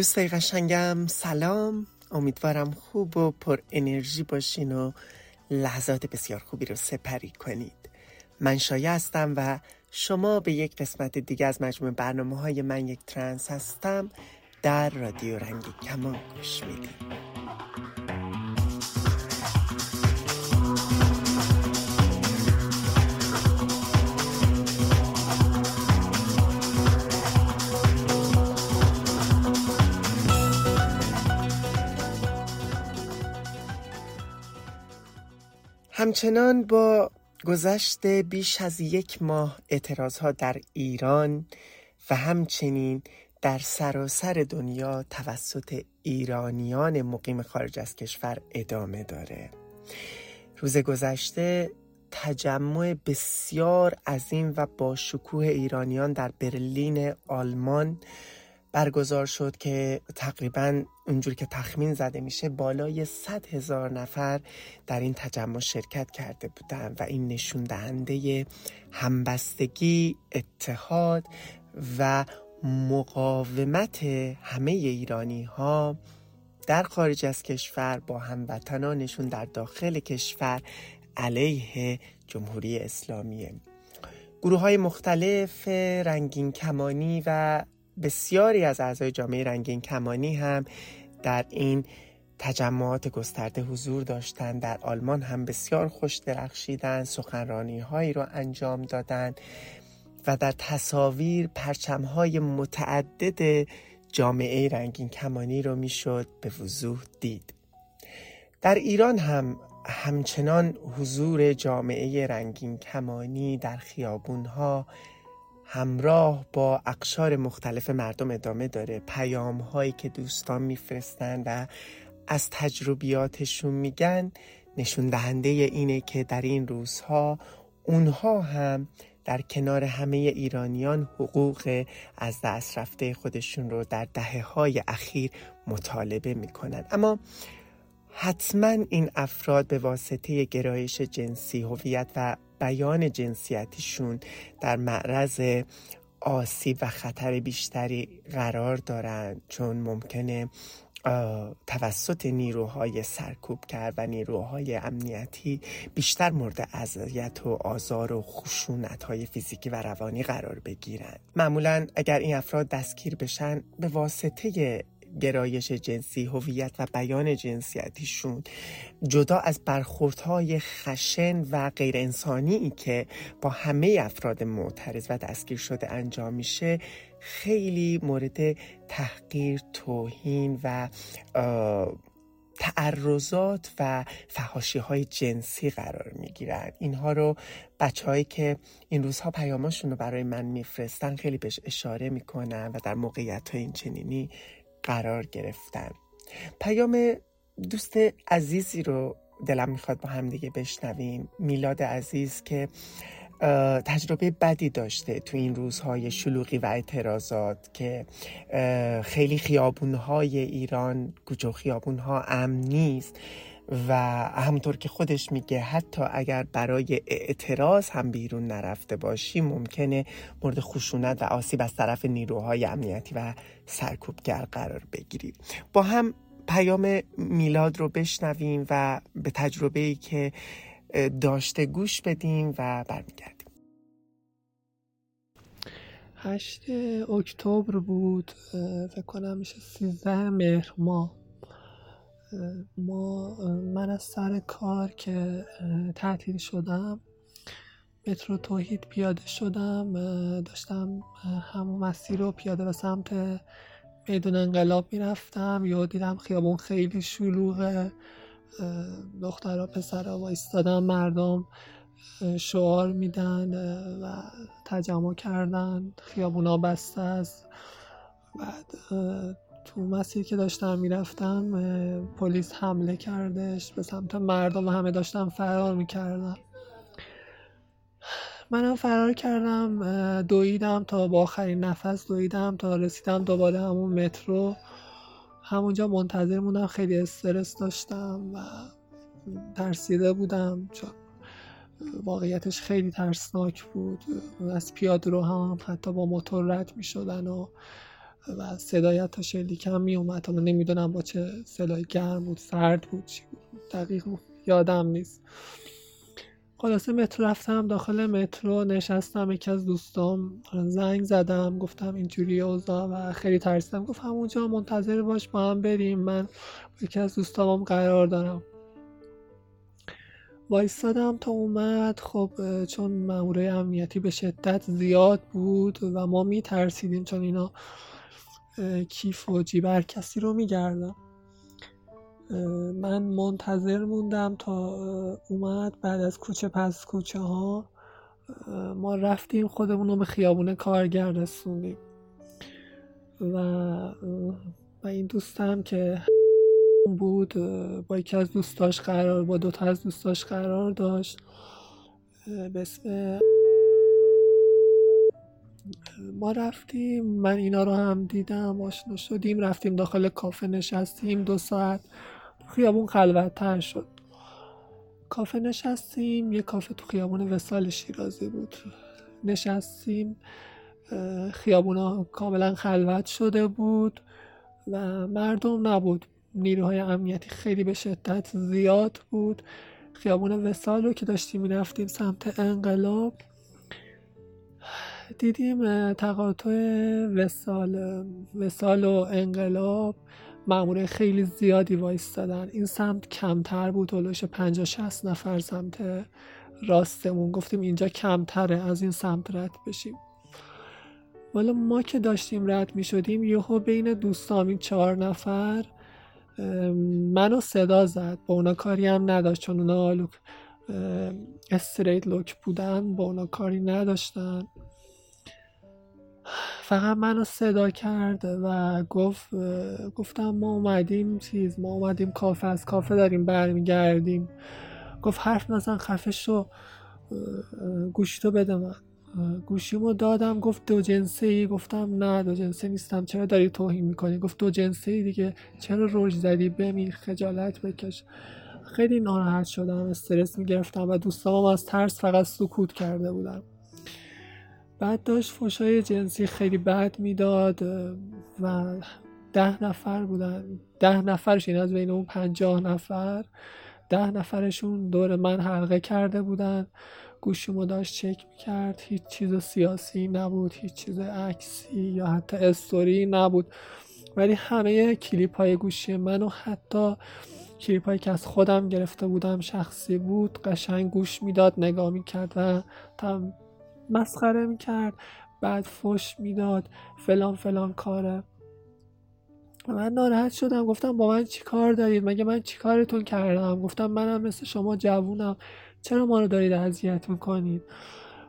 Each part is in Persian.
دوستای قشنگم سلام. امیدوارم خوب و پر انرژی باشین و لحظات بسیار خوبی رو سپری کنید. من شایع هستم و شما به یک قسمت دیگه از مجموع برنامه های من یک ترنس هستم. در رادیو رنگی کمان گوش می‌دید. همچنان با گذشت بیش از یک ماه اعتراض ها در ایران و همچنین در سراسر دنیا توسط ایرانیان مقیم خارج از کشور ادامه داره. روز گذشته تجمع بسیار عظیم و با شکوه ایرانیان در برلین آلمان برگزار شد که تقریبا اونجور که تخمین زده میشه بالای 100 هزار نفر در این تجمع شرکت کرده بودن و این نشون دهنده همبستگی اتحاد و مقاومت همه ایرانی ها در خارج از کشور با هموطنانشون در داخل کشور علیه جمهوری اسلامیه. گروه های مختلف رنگین کمانی و بسیاری از اعضای جامعه رنگین کمانی هم در این تجمعات گسترده حضور داشتند. در آلمان هم بسیار خوش درخشیدن سخنرانی هایی رو انجام دادند و در تصاویر پرچم های متعدد جامعه رنگین کمانی رو می‌شد به وضوح دید. در ایران هم همچنان حضور جامعه رنگین کمانی در خیابون ها همراه با اقشار مختلف مردم ادامه داره. پیام هایی که دوستان میفرستن و از تجربیاتشون میگن نشون دهنده اینه که در این روزها اونها هم در کنار همه ایرانیان حقوق از دست رفته خودشون رو در دهه های اخیر مطالبه می‌کنن. اما حتما این افراد به واسطه گرایش جنسی هویت و بیان جنسیتیشون در معرض آسیب و خطر بیشتری قرار دارند چون ممکنه توسط نیروهای سرکوب کرد و نیروهای امنیتی بیشتر مورد اذیت و آزار و خشونت های فیزیکی و روانی قرار بگیرند معمولا اگر این افراد دستگیر بشن به واسطه گرایش جنسی هویت و بیان جنسیتیشون جدا از برخوردهای خشن و غیر انسانی که با همه افراد معترض و دستگیر شده انجام میشه خیلی مورد تحقیر توهین و تعرضات و فهاشی های جنسی قرار می گیرن اینها رو بچه هایی که این روزها پیاماشون رو برای من میفرستن خیلی بهش اشاره می‌کنن و در موقعیت های این چنینی قرار گرفتن پیام دوست عزیزی رو دلم می‌خواد با هم دیگه بشنویم. میلاد عزیز که تجربه بدی داشته تو این روزهای شلوغی و اعتراضات که خیلی خیابونهای ایران گوچه خیابونها امن نیست. و همونطور که خودش میگه حتی اگر برای اعتراض هم بیرون نرفته باشی ممکنه مورد خشونت و آسیب از طرف نیروهای امنیتی و سرکوبگر قرار بگیری. با هم پیام میلاد رو بشنویم و به تجربه ای که داشته گوش بدیم و برمیگردیم. هشت اکتبر بود فکر کنم میشه سیزده مهر ماه. ما من از سر کار که تعطیل شدم مترو توحید پیاده شدم داشتم همون مسیر رو پیاده به سمت میدون انقلاب می‌رفتم. یا دیدم خیابون خیلی شلوغه. دخترها پسرها وایستادن مردم شعار میدن و تجمع کردن. خیابونا بسته است بعد تو مسیر که داشتم می‌رفتم پلیس حمله کردش به سمت مردم و همه داشتم فرار می‌کردم. منم فرار کردم دویدم تا با آخرین نفس دویدم تا رسیدم دوباره همون مترو. همونجا منتظر موندم خیلی استرس داشتم و ترسیده بودم. چون واقعیتش خیلی ترسناک بود. از پیاده رو هم حتی با موتور رد می شدن و و صدای تا شلیکم می اومد حالا نمی‌دونم با چه صدای گرم بود سرد بود چی بود دقیق یادم نیست. خلاصه مترو رفتم داخل مترو نشستم یکی از دوستام زنگ زدم گفتم اینجوری اوضاع و خیلی ترسیدم. گفت همونجا منتظر باش با هم بریم. من یکی از دوستامم قرار دارم. وایستادم تا اومد. خب چون مامورای امنیتی به شدت زیاد بود و ما میترسیدیم چون اینا کیف و جیبر کسی رو میگردم. من منتظر موندم تا اومد. بعد از کوچه پس کوچه ها ما رفتیم خودمون رو به خیابون کارگر رسوندیم. و و این دوستم که بود با یکی از دوستاش قرار با دوتا از دوستاش قرار داشت. به اسم ما رفتیم من اینا رو هم دیدم آشنا شدیم رفتیم داخل کافه نشستیم دو ساعت. خیابون خلوتتر شد. کافه نشستیم یه کافه تو خیابون وسال شیرازی بود. نشستیم خیابونا کاملا خلوت شده بود و مردم نبود. نیروهای امنیتی خیلی به شدت زیاد بود. خیابون وسال رو که داشتیم می‌رفتیم سمت انقلاب. دیدیم تقاطع وسال وسال و انقلاب مامور خیلی زیادی وایستادن. این سمت کمتر بود هلوش 50 60 نفر سمت راستمون. گفتیم اینجا کمتره از این سمت رد بشیم. والا ما که داشتیم رد می شدیم یهو بین دوستام این چهار نفر منو صدا زد. با اونا کاری هم نداشت چون اونا لوک استریت لوک بودن با اونا کاری نداشتن. فقط منو صدا کرد و گفت گفتم ما اومدیم چیز ما اومدیم کافه از کافه داریم برمیگردیم. گفت حرف نزن خفه شو گوشتو بده من. گوشیمو دادم گفت دو جنسه ای گفتم نه دو جنسه نیستم. چرا داری توهین می‌کنی؟ گفت دو جنسه ای دیگه. چرا روش زدی؟ بمیر خجالت بکش. خیلی ناراحت شدم استرس می‌گرفتم و دوستامم از ترس فقط سکوت کرده بودم بعد داشت فشای جنسی خیلی بد می‌داد و ده نفر بودن. ده نفرش این از بین اون پنجاه نفر. ده نفرشون دور من حلقه کرده بودن. گوشیمو داشت چک می‌کرد. هیچ چیز سیاسی نبود هیچ چیز عکسی یا حتی استوری نبود. ولی همه کلیپ های گوشی من و حتی کلیپ هایی که از خودم گرفته بودم شخصی بود قشنگ گوش می‌داد نگاه می‌کرد و مسخره می‌کرد بعد فش می‌داد فلان فلان کاره. من ناراحت شدم گفتم با من چی کار دارید؟ مگه من چی کارتون کردم؟ گفتم منم مثل شما جوونم. چرا ما رو دارید اذیت می‌کنید؟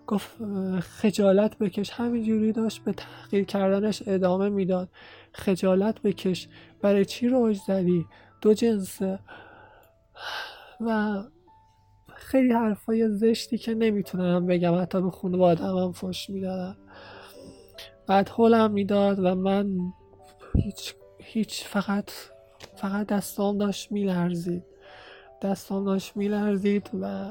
گفت خجالت بکش. همینجوری داشت به تحقیر کردنش ادامه می‌داد. خجالت بکش. برای چی روش زدی؟ دو جنسه. و خیلی حرفای زشتی که نمی‌تونم بگم حتی به خانواده هم فش می‌دادم. بعد حولم می‌داد و من هیچ, هیچ فقط فقط دستام داشت میلرزید. دستام داشت میلرزید و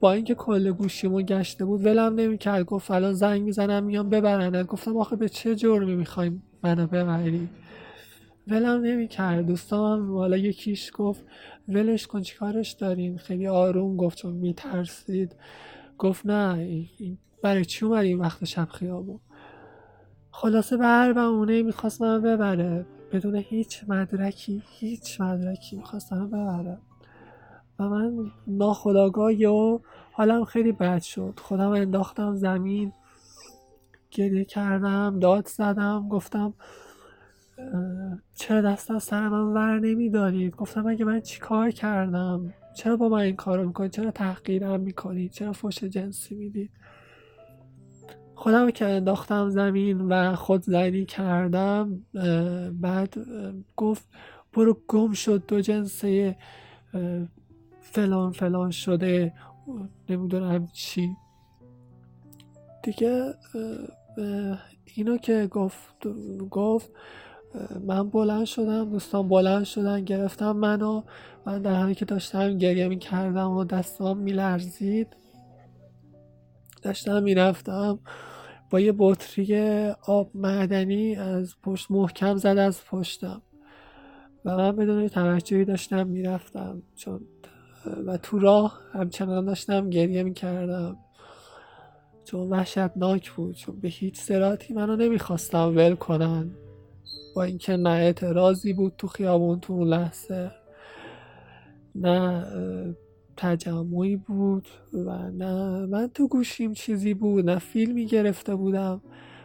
با اینکه کل گوشیمو گشته بود ولم نمی‌کرد. گفت الان زنگ می‌زنم میام ببرنت. گفتم آخه به چه جرمی می‌خوایم منو ببری ولم نمی‌کرد. دوستان حالا یکیش گفت ولش کن چیکارش دارین خیلی آروم گفت چون میترسید. گفت نه برای چی اومد این وقت شب خیابون؟ خلاصه به هر بهونه می‌خواست من ببره. بدون هیچ مدرکی هیچ مدرکی می‌خواست من ببره. و من ناخداگاه و حالم خیلی بد شد. خودم انداختم زمین گریه کردم داد زدم گفتم چرا دست از سر من ور نمیدارید؟ گفتم اگه من چیکار کردم؟ چرا با من این کارو می‌کنید؟ چرا تحقیرم می‌کنید؟ چرا فش جنسی می‌دید؟ خودم که انداختم زمین و خود زنی کردم بعد گفت برو گم شد دو جنسه فلان فلان شده نمی‌دونم چی. دیگه اینو که گفت گفت من بلند شدم دوستان بلند شدن گرفتم منو. من در حالی که داشتم گریه می کردم و دستام می لرزید داشتم می‌رفتم با یه بطری آب معدنی از پشت محکم زد از پشتم. و من بدون توجهی داشتم می‌رفتم. چون و تو راه همچنان داشتم گریه می‌کردم. چون وحشتناک بود. چون به هیچ سراتی منو نمی‌خواستم ول کنن. با اینکه نه اعتراضی بود تو خیابون تو اون لحظه نه تجمعی بود و نه من تو گوشیم چیزی بود نه فیلمی گرفته بودم.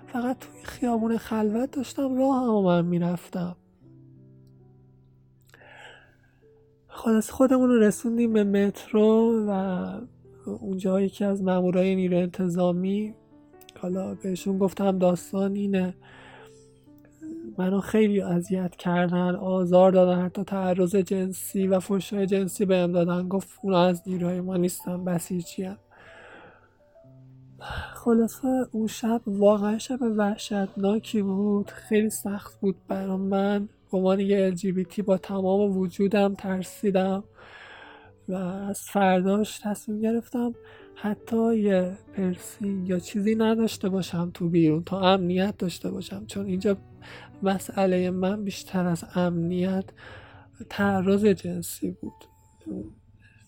فقط توی خیابون خلوت داشتم راه هم من می‌رفتم. خلاص خودمون رو رسوندیم به مترو و اونجا یکی از مامورای نیرو انتظامی حالا بهشون گفتم داستان اینه. منو خیلی اذیت کردن آزار دادن حتی تعرض جنسی و فشای جنسی بهم دادن. گفت اونا از نیروهای ما نیستن بسیجی هم. خلاصه اون شب واقعا شب وحشتناکی بود. خیلی سخت بود برای من. عنوان یه LGBT با تمام وجودم ترسیدم و از فرداش تصمیم گرفتم حتی یه پرسی یا چیزی نداشته باشم تو بیرون تا امنیت داشته باشم. چون اینجا مسئله من بیشتر از امنیت تعرض جنسی بود.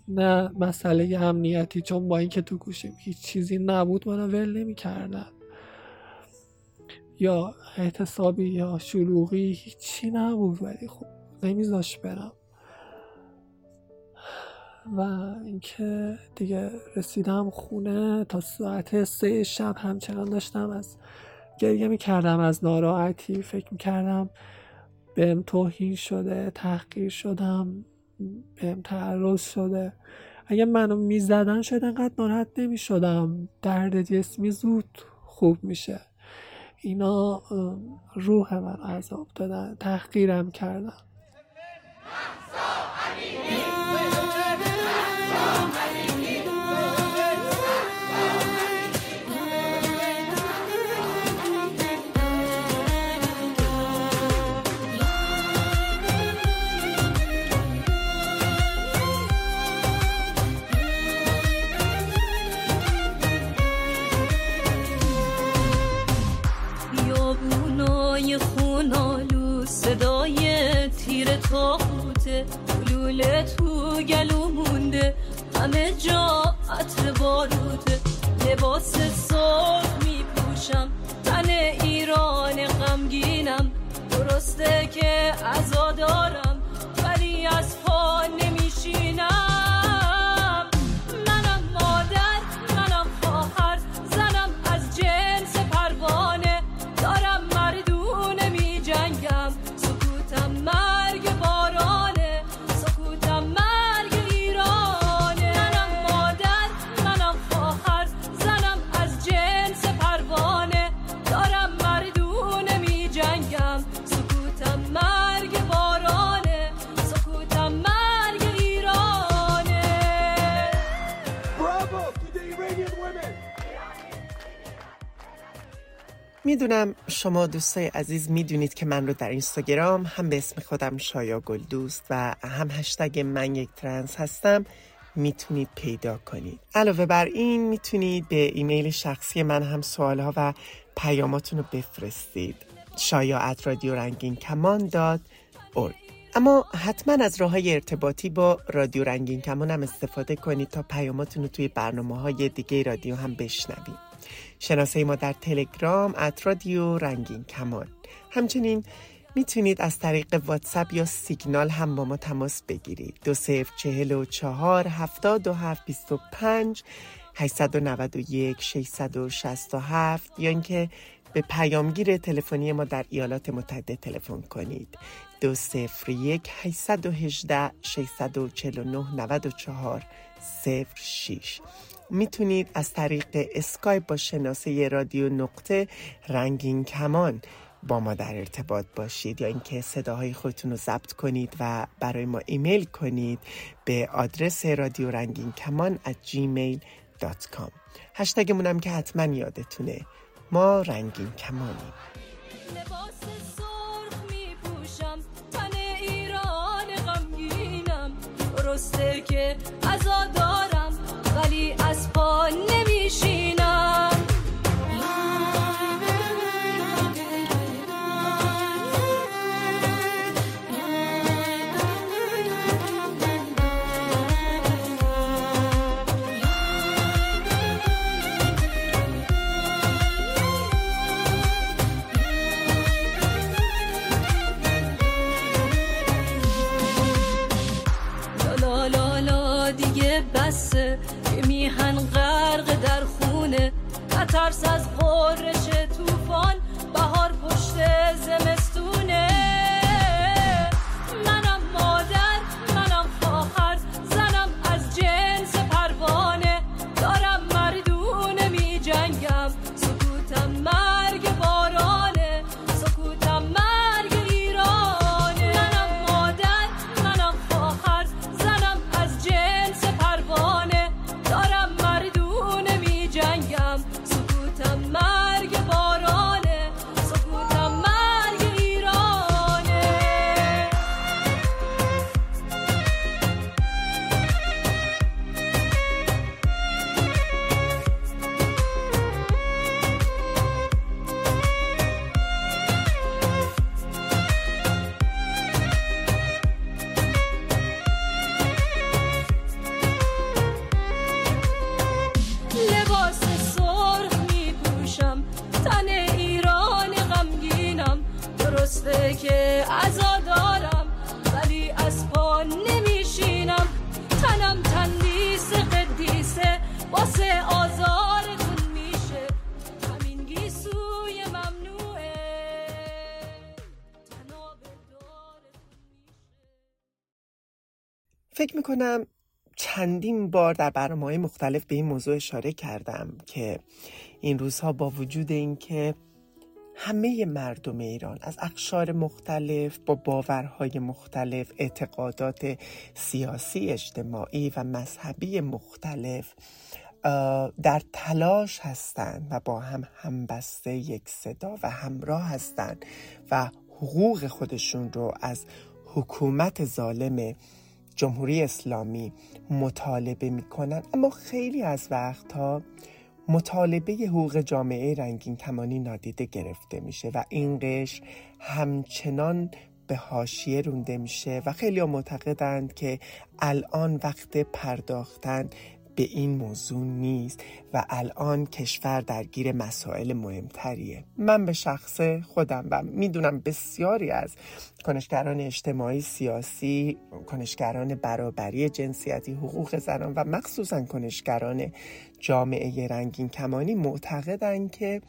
نه مسئله امنیتی چون با اینکه تو گوشیم هیچ چیزی نبود منو ول نمی کردن یا احتسابی یا شلوغی هیچی نبود ولی خب نمیذاش برم. و اینکه دیگه رسیدم خونه تا ساعت سه شب همچنان داشتم از گریه می‌کردم از ناراحتی فکر می‌کردم. بهم توهین شده تحقیر شدم بهم تعرض شده. اگه منو می‌زدن شاید انقدر ناراحت نمی‌شدم. درد جسمی زود خوب میشه. اینا روح من عذاب دادن. تحقیرم کردن گلو مونده. همه جا عطر باروده لباس سرخ می پوشم تن ایران غمگینم. درسته که ولی می‌دونم شما دوستای عزیز می‌دونید که من رو در اینستاگرام هم به اسم خودم شایا گل دوست و هم هشتگ من یک ترنس هستم. می‌تونید پیدا کنید. علاوه بر این می‌تونید به ایمیل شخصی من هم سوالها و پیاماتون رو بفرستید. شایا at رادیو رنگین کمان dot اما حتما از راه های ارتباطی با رادیو رنگین کمان هم استفاده کنید تا پیاماتون رو توی برنامه های دیگه رادیو هم بشنوید. شناسه ما در تلگرام ات رادیو رنگین کمان همچنین می‌تونید از طریق واتساپ یا سیگنال هم با ما تماس بگیرید. دو سف چهل و چهار هفتاد و هفت بیست و پنج 891 667 یا اینکه به پیامگیر تلفنی ما در ایالات متحده تلفن کنید. دو صفر یک 818 649 94 06 می‌تونید از طریق اسکایپ با شناسه رادیو نقطه رنگین کمان با ما در ارتباط باشید یا اینکه صداهای خودتون رو ضبط کنید و برای ما ایمیل کنید به آدرس رادیو رنگین کمان at gmail.com هشتگمونم که حتما یادتونه. ما رنگین کمانیم. که ترس از قرش طوفان بهار پشت زمستونه می‌کنم. چندین بار در برنامه مختلف به این موضوع اشاره کردم که این روزها با وجود اینکه همه مردم ایران از اقشار مختلف با باورهای مختلف اعتقادات سیاسی اجتماعی و مذهبی مختلف در تلاش هستند و با هم همبسته یک صدا و همراه هستند و حقوق خودشون رو از حکومت ظالم جمهوری اسلامی مطالبه می‌کنن اما خیلی از وقتها مطالبه حقوق جامعه رنگین کمانی نادیده گرفته میشه و این قشر همچنان به حاشیه رونده میشه و خیلی معتقدند که الان وقت پرداختن به این موضوع نیست و الان کشور درگیر مسائل مهمتریه. من به شخص خودم و می‌دونم بسیاری از کنشگران اجتماعی سیاسی کنشگران برابری جنسیتی حقوق زنان و مخصوصا کنشگران جامعه رنگین کمانی معتقدند که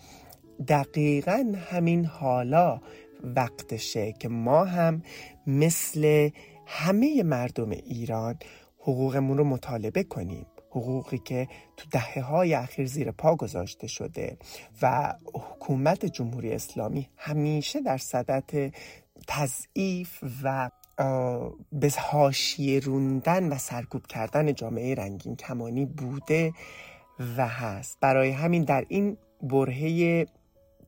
دقیقا همین حالا وقتشه که ما هم مثل همه مردم ایران حقوقمون رو مطالبه کنیم. حقوقی که تو دهه های اخیر زیر پا گذاشته شده و حکومت جمهوری اسلامی همیشه در صدت تضعیف و به حاشیه روندن و سرکوب کردن جامعه رنگین کمانی بوده و هست. برای همین در این برهه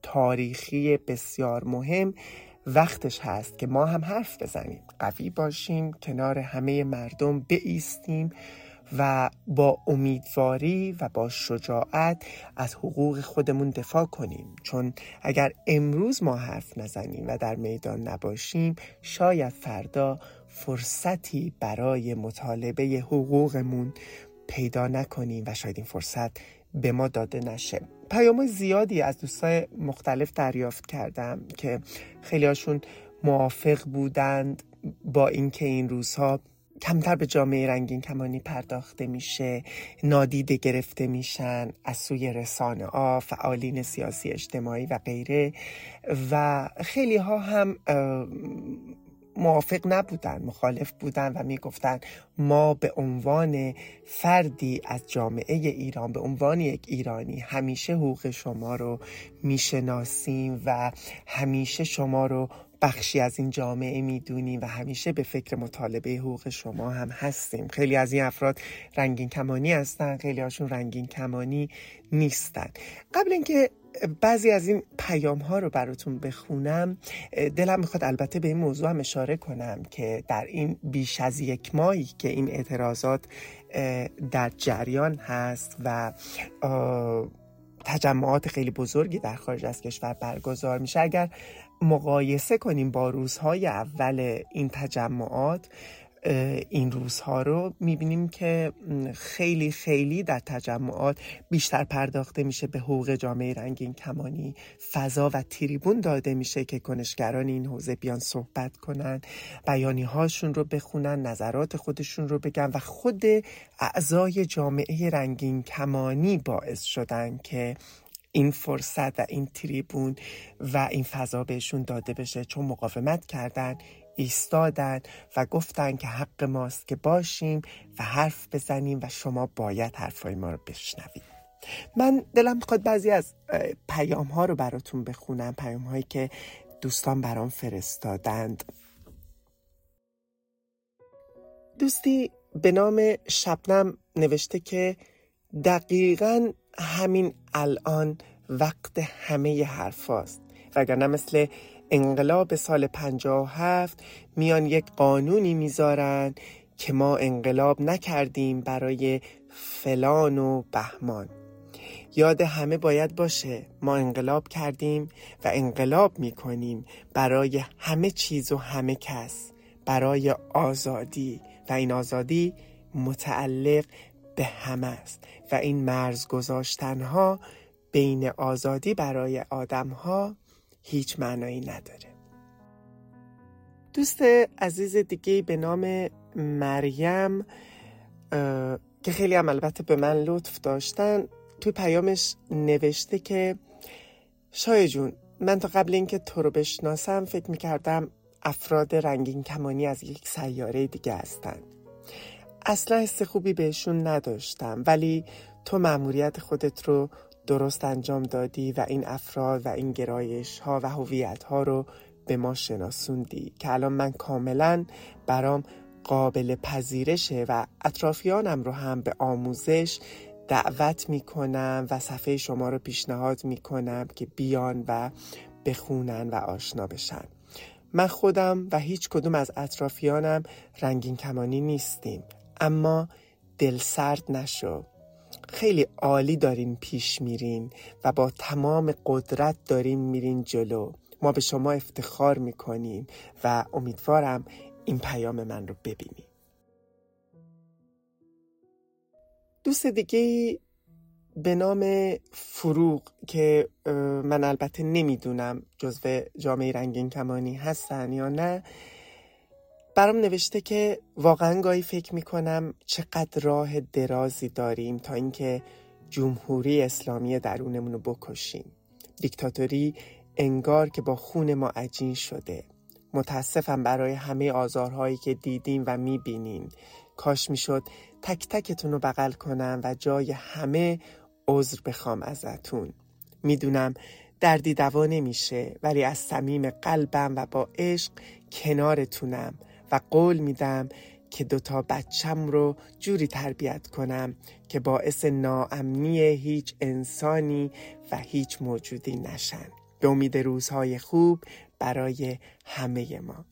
تاریخی بسیار مهم وقتش هست که ما هم حرف بزنیم. قوی باشیم کنار همه مردم بایستیم. و با امیدواری و با شجاعت از حقوق خودمون دفاع کنیم. چون اگر امروز ما حرف نزنیم و در میدان نباشیم شاید فردا فرصتی برای مطالبه حقوقمون پیدا نکنیم و شاید این فرصت به ما داده نشه. پیام زیادی از دوستای مختلف دریافت کردم که خیلی هاشون موافق بودند با اینکه این روزها کمتر به جامعه رنگین کمانی پرداخته میشه نادیده گرفته میشن از سوی رسانه ها فعالین سیاسی اجتماعی و غیره. و خیلی ها هم موافق نبودن مخالف بودن و می‌گفتن ما به عنوان فردی از جامعه ایران به عنوان یک ایرانی همیشه حقوق شما رو می‌شناسیم و همیشه شما رو بخشی از این جامعه می‌دونیم و همیشه به فکر مطالبه حقوق شما هم هستیم. خیلی از این افراد رنگین کمانی هستن خیلی هاشون رنگین کمانی نیستن. قبل اینکه بعضی از این پیام ها رو براتون بخونم دلم می‌خواد البته به این موضوع هم اشاره کنم که در این بیش از یک ماهی که این اعتراضات در جریان هست و تجمعات خیلی بزرگی در خارج از کشور برگزار میشه. اگر مقایسه کنیم با روزهای اول این تجمعات این روزها رو می‌بینیم که خیلی خیلی در تجمعات بیشتر پرداخته میشه به حقوق جامعه رنگین کمانی. فضا و تریبون داده میشه که کنشگران این حوزه بیان صحبت کنن بیانی هاشون رو بخونن نظرات خودشون رو بگن و خود اعضای جامعه رنگین کمانی باعث شدن که این فرصت و این تریبون و این فضا بهشون داده بشه. چون مقاومت کردن ایستادن و گفتن که حق ماست که باشیم و حرف بزنیم و شما باید حرفای ما رو بشنوید. من دلم می‌خواد بعضی از پیام ها رو براتون بخونم. پیام هایی که دوستان برام فرستادند. دوستی به نام شبنم نوشته که دقیقا همین الان وقت همه حرف هاست وگرنه مثل انقلاب سال 57 میان یک قانونی می‌ذارن که ما انقلاب نکردیم برای فلان و بهمان. یاد همه باید باشه ما انقلاب کردیم و انقلاب می‌کنیم برای همه چیز و همه کس برای آزادی. و این آزادی متعلق به همه است و این مرز گذاشتن ها بین آزادی برای آدم ها هیچ معنایی نداره. دوست عزیز دیگه به نام مریم که خیلی هم البته به من لطف داشتن توی پیامش نوشته که شای جون من تا قبل اینکه تو رو بشناسم فکر می‌کردم افراد رنگین کمانی از یک سیاره دیگه هستن. اصلا حس خوبی بهشون نداشتم. ولی تو مأموریت خودت رو درست انجام دادی و این افراد و این گرایش ها و هویت ها رو به ما شناسوندی که الان من کاملا برام قابل پذیرشه و اطرافیانم رو هم به آموزش دعوت می‌کنم و صفحه شما رو پیشنهاد می‌کنم که بیان و بخونن و آشنا بشن. من خودم و هیچ کدوم از اطرافیانم رنگین کمانی نیستیم. اما دل سرد نشو. خیلی عالی دارین پیش میرین و با تمام قدرت دارین میرین جلو. ما به شما افتخار می‌کنیم و امیدوارم این پیام من رو ببینیم دوست دیگه به نام فروغ که من البته نمی‌دونم جزو جامعه رنگین کمانی هستن یا نه برام نوشته که واقعا گاهی فکر می‌کنم چقدر راه درازی داریم تا اینکه جمهوری اسلامی درونمون رو بکشیم. دیکتاتوری انگار که با خون ما عجین شده. متاسفم برای همه آزارهایی که دیدیم و می‌بینیم. کاش می‌شد تک تکتون رو بغل کنم و جای همه عذر بخوام ازتون. می‌دونم دردی دوا نمیشه ولی از صمیم قلبم و با عشق کنارتونم. و قول میدم که دوتا بچم رو جوری تربیت کنم که باعث ناامنی هیچ انسانی و هیچ موجودی نشن. به امید روزهای خوب برای همه ما.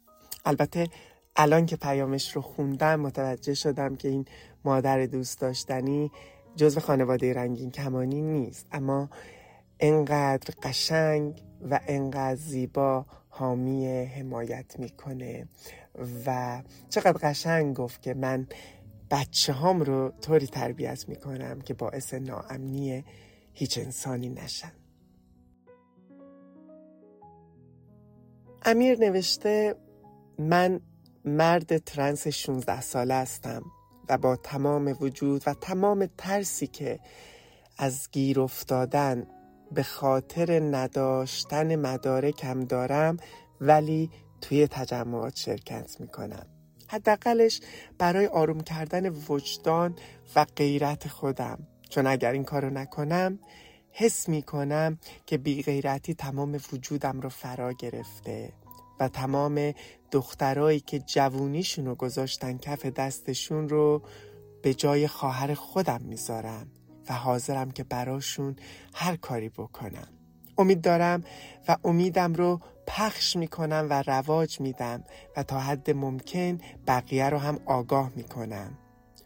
البته الان که پیامش رو خوندم متوجه شدم که این مادر دوست داشتنی جزو خانواده رنگین کمانی نیست. اما انقدر قشنگ و انقدر زیبا حامی حمایت می‌کنه. و چقدر قشنگ گفت که من بچه هام رو طوری تربیت می‌کنم که باعث ناامنی هیچ انسانی نشن امیر نوشته من مرد ترنس 16 ساله هستم و با تمام وجود و تمام ترسی که از گیر افتادن به خاطر نداشتن مدارکم دارم ولی توی تجمعات شرکت می‌کنم. حداقلش برای آروم کردن وجدان و غیرت خودم. چون اگر این کارو نکنم حس می‌کنم که بی غیرتی تمام وجودم رو فرا گرفته و تمام دخترایی که جوونیشون رو گذاشتن کف دستشون رو به جای خواهر خودم می‌ذارم و حاضرم که براشون هر کاری بکنم. امید دارم و امیدم رو پخش می‌کنم و رواج میدم و تا حد ممکن بقیه رو هم آگاه می‌کنم.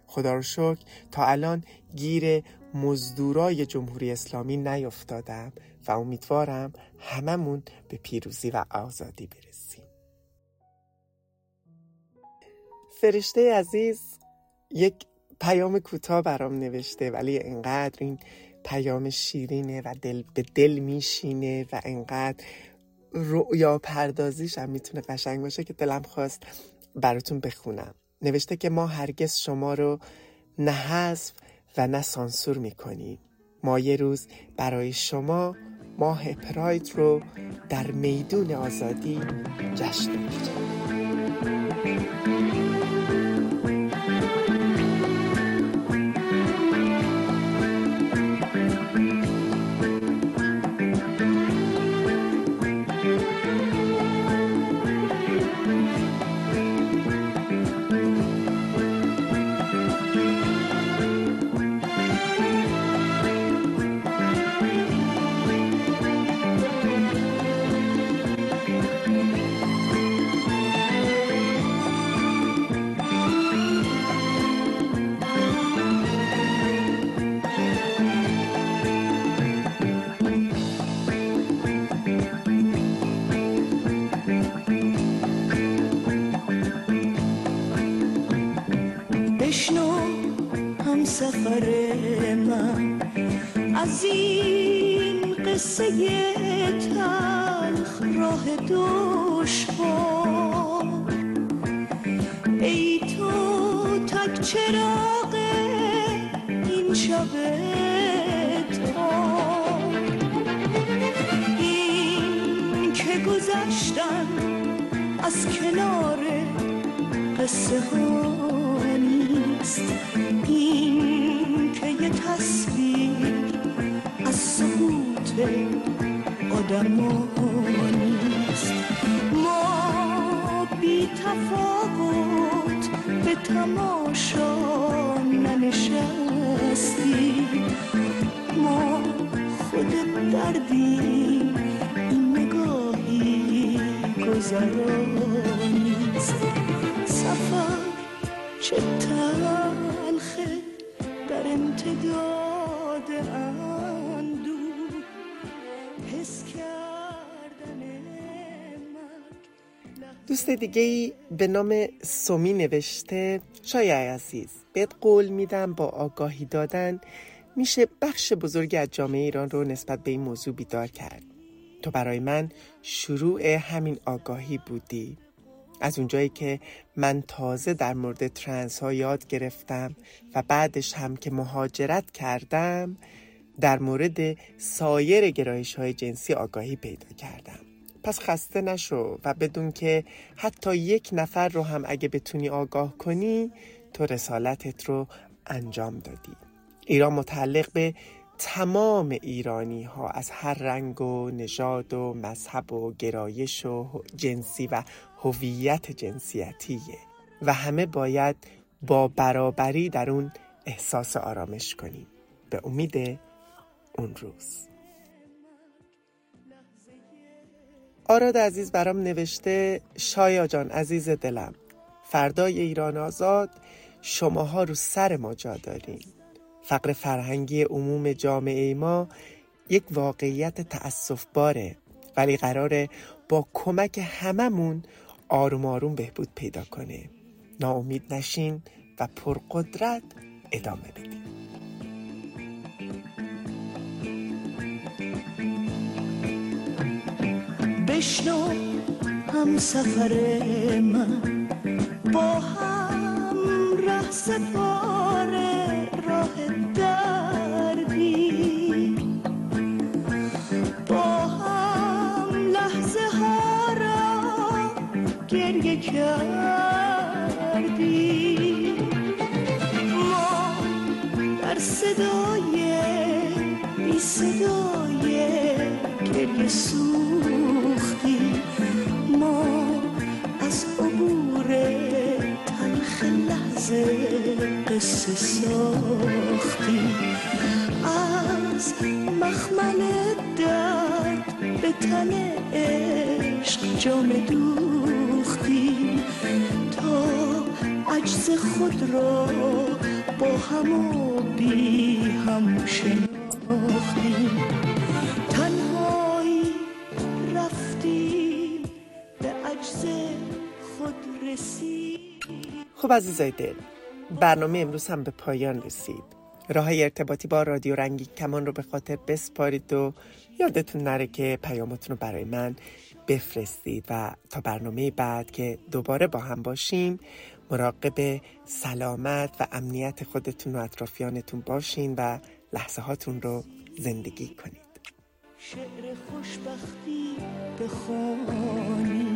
خدا رو شکر تا الان گیر مزدورای جمهوری اسلامی نیفتادم و امیدوارم هممون به پیروزی و آزادی برسیم. فرشته عزیز یک پیام کوتاه برام نوشته ولی انقدر این پیام شیرینه و دل به دل میشینه و انقدر رؤیا پردازیش هم می‌تونه قشنگ باشه که دلم خواست براتون بخونم. نوشته که ما هرگز شما رو نه حذف و نه سانسور می‌کنیم. ما یه روز برای شما ماه پراید رو در میدون آزادی جشن می‌گیریم تلخ راه دشوار ای تو تک چراغ این شب این که گذشتن از کنار قصه ها. تماشا ننشستی. ما خود دردیم این نگاهی گذرانیست. سفر چه تلخه در امتداد ام دوست دیگه ای به نام سومی نوشته شای عزیز بهت قول میدم با آگاهی دادن میشه بخش بزرگی از جامعه ایران رو نسبت به این موضوع بیدار کرد. تو برای من شروع همین آگاهی بودی. از اونجایی که من تازه در مورد ترنس ها یاد گرفتم و بعدش هم که مهاجرت کردم در مورد سایر گرایش های جنسی آگاهی پیدا کردم. پس خسته نشو و بدون که حتی یک نفر رو هم اگه بتونی آگاه کنی تو رسالتت رو انجام دادی. ایران متعلق به تمام ایرانی ها از هر رنگ و نژاد و مذهب و گرایش و جنسی و هویت جنسیتیه و همه باید با برابری در اون احساس آرامش کنیم. به امید اون روز. آراد عزیز برام نوشته شایا جان عزیز دلم فردای ایران آزاد شماها رو سر ما جا دارین. فقر فرهنگی عموم جامعه ما یک واقعیت تأصف باره ولی قراره با کمک هممون آروم آروم بهبود پیدا کنه. ناامید نشین و پرقدرت ادامه بدین. بشنو هم سفر من. با هم ره سپار راه دردی. با هم لحظه ها را گریه کردی. ما در صدای بی صدای گریه قصه ساختی. از مخمل درد به تن عشق جام دوختی. تا عجز خود را با هم و بی هم شناختی. تنهایی رفتی به عجز خود رسید خب عزیزای دل برنامه امروز هم به پایان رسید. راه ارتباطی با رادیو رنگی کمان رو به خاطر بسپارید و یادتون نره که پیامتون رو برای من بفرستید و تا برنامه بعد که دوباره با هم باشیم مراقب سلامت و امنیت خودتون و اطرافیانتون باشین و لحظه هاتون رو زندگی کنید. شعر خوشبختی بخوانی